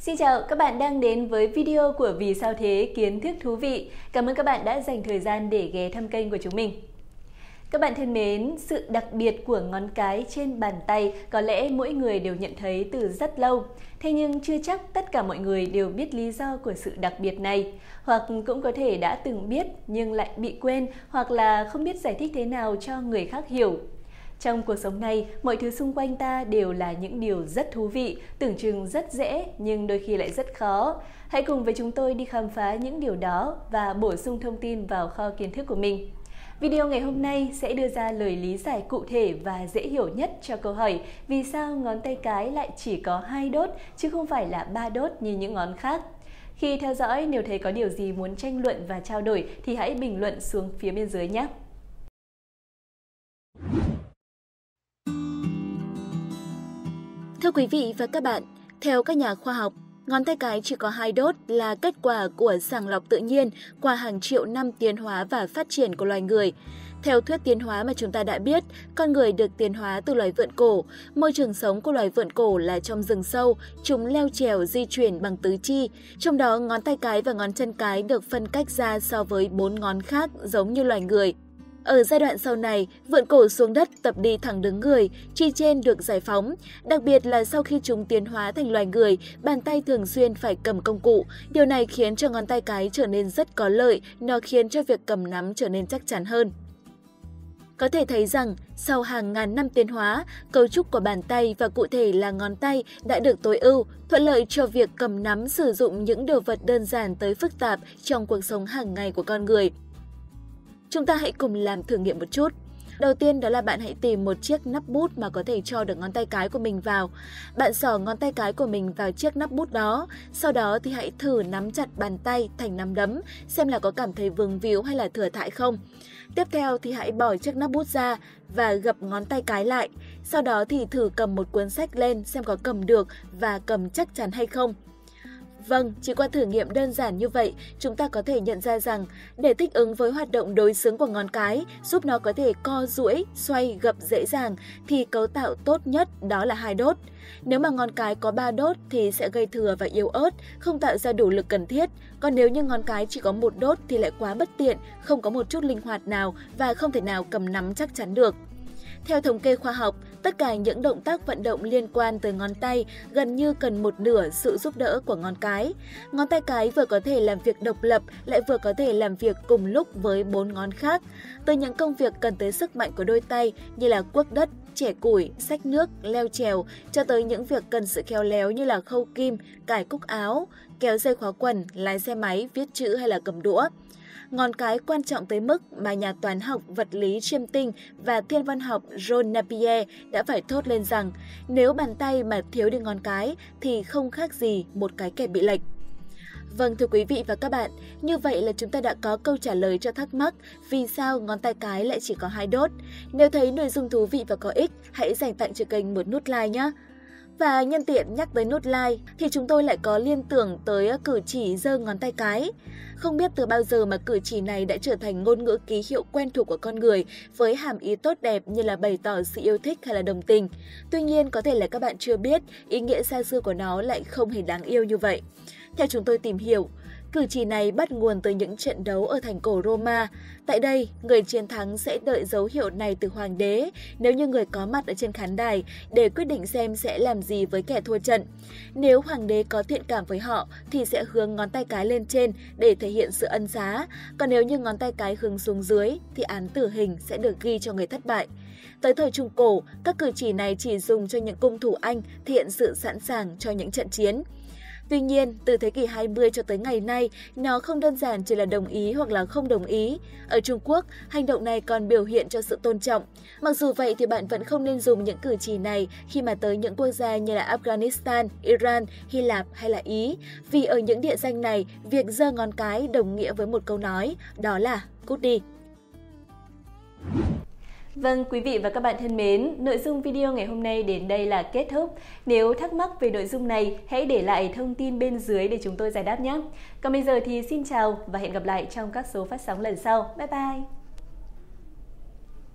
Xin chào, các bạn đang đến với video của Vì sao thế kiến thức thú vị. Cảm ơn các bạn đã dành thời gian để ghé thăm kênh của chúng mình. Các bạn thân mến, sự đặc biệt của ngón cái trên bàn tay có lẽ mỗi người đều nhận thấy từ rất lâu. Thế nhưng chưa chắc tất cả mọi người đều biết lý do của sự đặc biệt này, hoặc cũng có thể đã từng biết nhưng lại bị quên hoặc là không biết giải thích thế nào cho người khác hiểu. Trong cuộc sống này, mọi thứ xung quanh ta đều là những điều rất thú vị, tưởng chừng rất dễ nhưng đôi khi lại rất khó. Hãy cùng với chúng tôi đi khám phá những điều đó và bổ sung thông tin vào kho kiến thức của mình. Video ngày hôm nay sẽ đưa ra lời lý giải cụ thể và dễ hiểu nhất cho câu hỏi vì sao ngón tay cái lại chỉ có hai đốt chứ không phải là ba đốt như những ngón khác. Khi theo dõi, nếu thấy có điều gì muốn tranh luận và trao đổi thì hãy bình luận xuống phía bên dưới nhé. Thưa quý vị và các bạn, theo các nhà khoa học, ngón tay cái chỉ có hai đốt là kết quả của sàng lọc tự nhiên qua hàng triệu năm tiến hóa và phát triển của loài người. Theo thuyết tiến hóa mà chúng ta đã biết, con người được tiến hóa từ loài vượn cổ. Môi trường sống của loài vượn cổ là trong rừng sâu, chúng leo trèo di chuyển bằng tứ chi. Trong đó, ngón tay cái và ngón chân cái được phân cách ra so với bốn ngón khác giống như loài người. Ở giai đoạn sau này, vượn cổ xuống đất tập đi thẳng đứng người, chi trên được giải phóng. Đặc biệt là sau khi chúng tiến hóa thành loài người, bàn tay thường xuyên phải cầm công cụ. Điều này khiến cho ngón tay cái trở nên rất có lợi, nó khiến cho việc cầm nắm trở nên chắc chắn hơn. Có thể thấy rằng, sau hàng ngàn năm tiến hóa, cấu trúc của bàn tay và cụ thể là ngón tay đã được tối ưu, thuận lợi cho việc cầm nắm sử dụng những đồ vật đơn giản tới phức tạp trong cuộc sống hàng ngày của con người. Chúng ta hãy cùng làm thử nghiệm một chút. Đầu tiên đó là bạn hãy tìm một chiếc nắp bút mà có thể cho được ngón tay cái của mình vào. Bạn xỏ ngón tay cái của mình vào chiếc nắp bút đó, sau đó thì hãy thử nắm chặt bàn tay thành nắm đấm, xem là có cảm thấy vương víu hay là thừa thãi không. Tiếp theo thì hãy bỏ chiếc nắp bút ra và gập ngón tay cái lại. Sau đó thì thử cầm một cuốn sách lên xem có cầm được và cầm chắc chắn hay không. Vâng, chỉ qua thử nghiệm đơn giản như vậy, chúng ta có thể nhận ra rằng để thích ứng với hoạt động đối xứng của ngón cái, giúp nó có thể co duỗi, xoay, gập dễ dàng, thì cấu tạo tốt nhất đó là hai đốt. Nếu mà ngón cái có 3 đốt thì sẽ gây thừa và yếu ớt, không tạo ra đủ lực cần thiết. Còn nếu như ngón cái chỉ có một đốt thì lại quá bất tiện, không có một chút linh hoạt nào và không thể nào cầm nắm chắc chắn được. Theo thống kê khoa học, tất cả những động tác vận động liên quan tới ngón tay gần như cần một nửa sự giúp đỡ của ngón cái. Ngón tay cái vừa có thể làm việc độc lập, lại vừa có thể làm việc cùng lúc với bốn ngón khác. Từ những công việc cần tới sức mạnh của đôi tay như là cuốc đất, chẻ củi, xách nước, leo trèo, cho tới những việc cần sự khéo léo như là khâu kim, cài cúc áo, kéo dây khóa quần, lái xe máy, viết chữ hay là cầm đũa. Ngón cái quan trọng tới mức mà nhà toán học, vật lý chiêm tinh và thiên văn học John Napier đã phải thốt lên rằng nếu bàn tay mà thiếu đi ngón cái thì không khác gì một cái kẹp bị lệch. Vâng thưa quý vị và các bạn, như vậy là chúng ta đã có câu trả lời cho thắc mắc vì sao ngón tay cái lại chỉ có hai đốt. Nếu thấy nội dung thú vị và có ích, hãy dành tặng cho kênh một nút like nhé. Và nhân tiện nhắc tới nút like thì chúng tôi lại có liên tưởng tới ờ, cử chỉ giơ ngón tay cái. Không biết từ bao giờ mà cử chỉ này đã trở thành ngôn ngữ ký hiệu quen thuộc của con người với hàm ý tốt đẹp như là bày tỏ sự yêu thích hay là đồng tình. Tuy nhiên có thể là các bạn chưa biết ý nghĩa xa xưa của nó lại không hề đáng yêu như vậy. Theo chúng tôi tìm hiểu, Cử chỉ này bắt nguồn từ những trận đấu ở thành cổ Roma. Tại đây, người chiến thắng sẽ đợi dấu hiệu này từ hoàng đế nếu như người có mặt ở trên khán đài để quyết định xem sẽ làm gì với kẻ thua trận. Nếu hoàng đế có thiện cảm với họ thì sẽ hướng ngón tay cái lên trên để thể hiện sự ân xá, còn nếu như ngón tay cái hướng xuống dưới thì án tử hình sẽ được ghi cho người thất bại. Tới thời Trung Cổ, các cử chỉ này chỉ dùng cho những cung thủ Anh thể hiện sự sẵn sàng cho những trận chiến. Tuy nhiên, từ thế kỷ 20 cho tới ngày nay, nó không đơn giản chỉ là đồng ý hoặc là không đồng ý. Ở Trung Quốc, hành động này còn biểu hiện cho sự tôn trọng. Mặc dù vậy thì bạn vẫn không nên dùng những cử chỉ này khi mà tới những quốc gia như là Afghanistan, Iran, Hy Lạp hay là Ý, vì ở những địa danh này, việc giơ ngón cái đồng nghĩa với một câu nói, đó là cút đi. Vâng, quý vị và các bạn thân mến, nội dung video ngày hôm nay đến đây là kết thúc. Nếu thắc mắc về nội dung này, hãy để lại thông tin bên dưới để chúng tôi giải đáp nhé. Còn bây giờ thì xin chào và hẹn gặp lại trong các số phát sóng lần sau. Bye bye!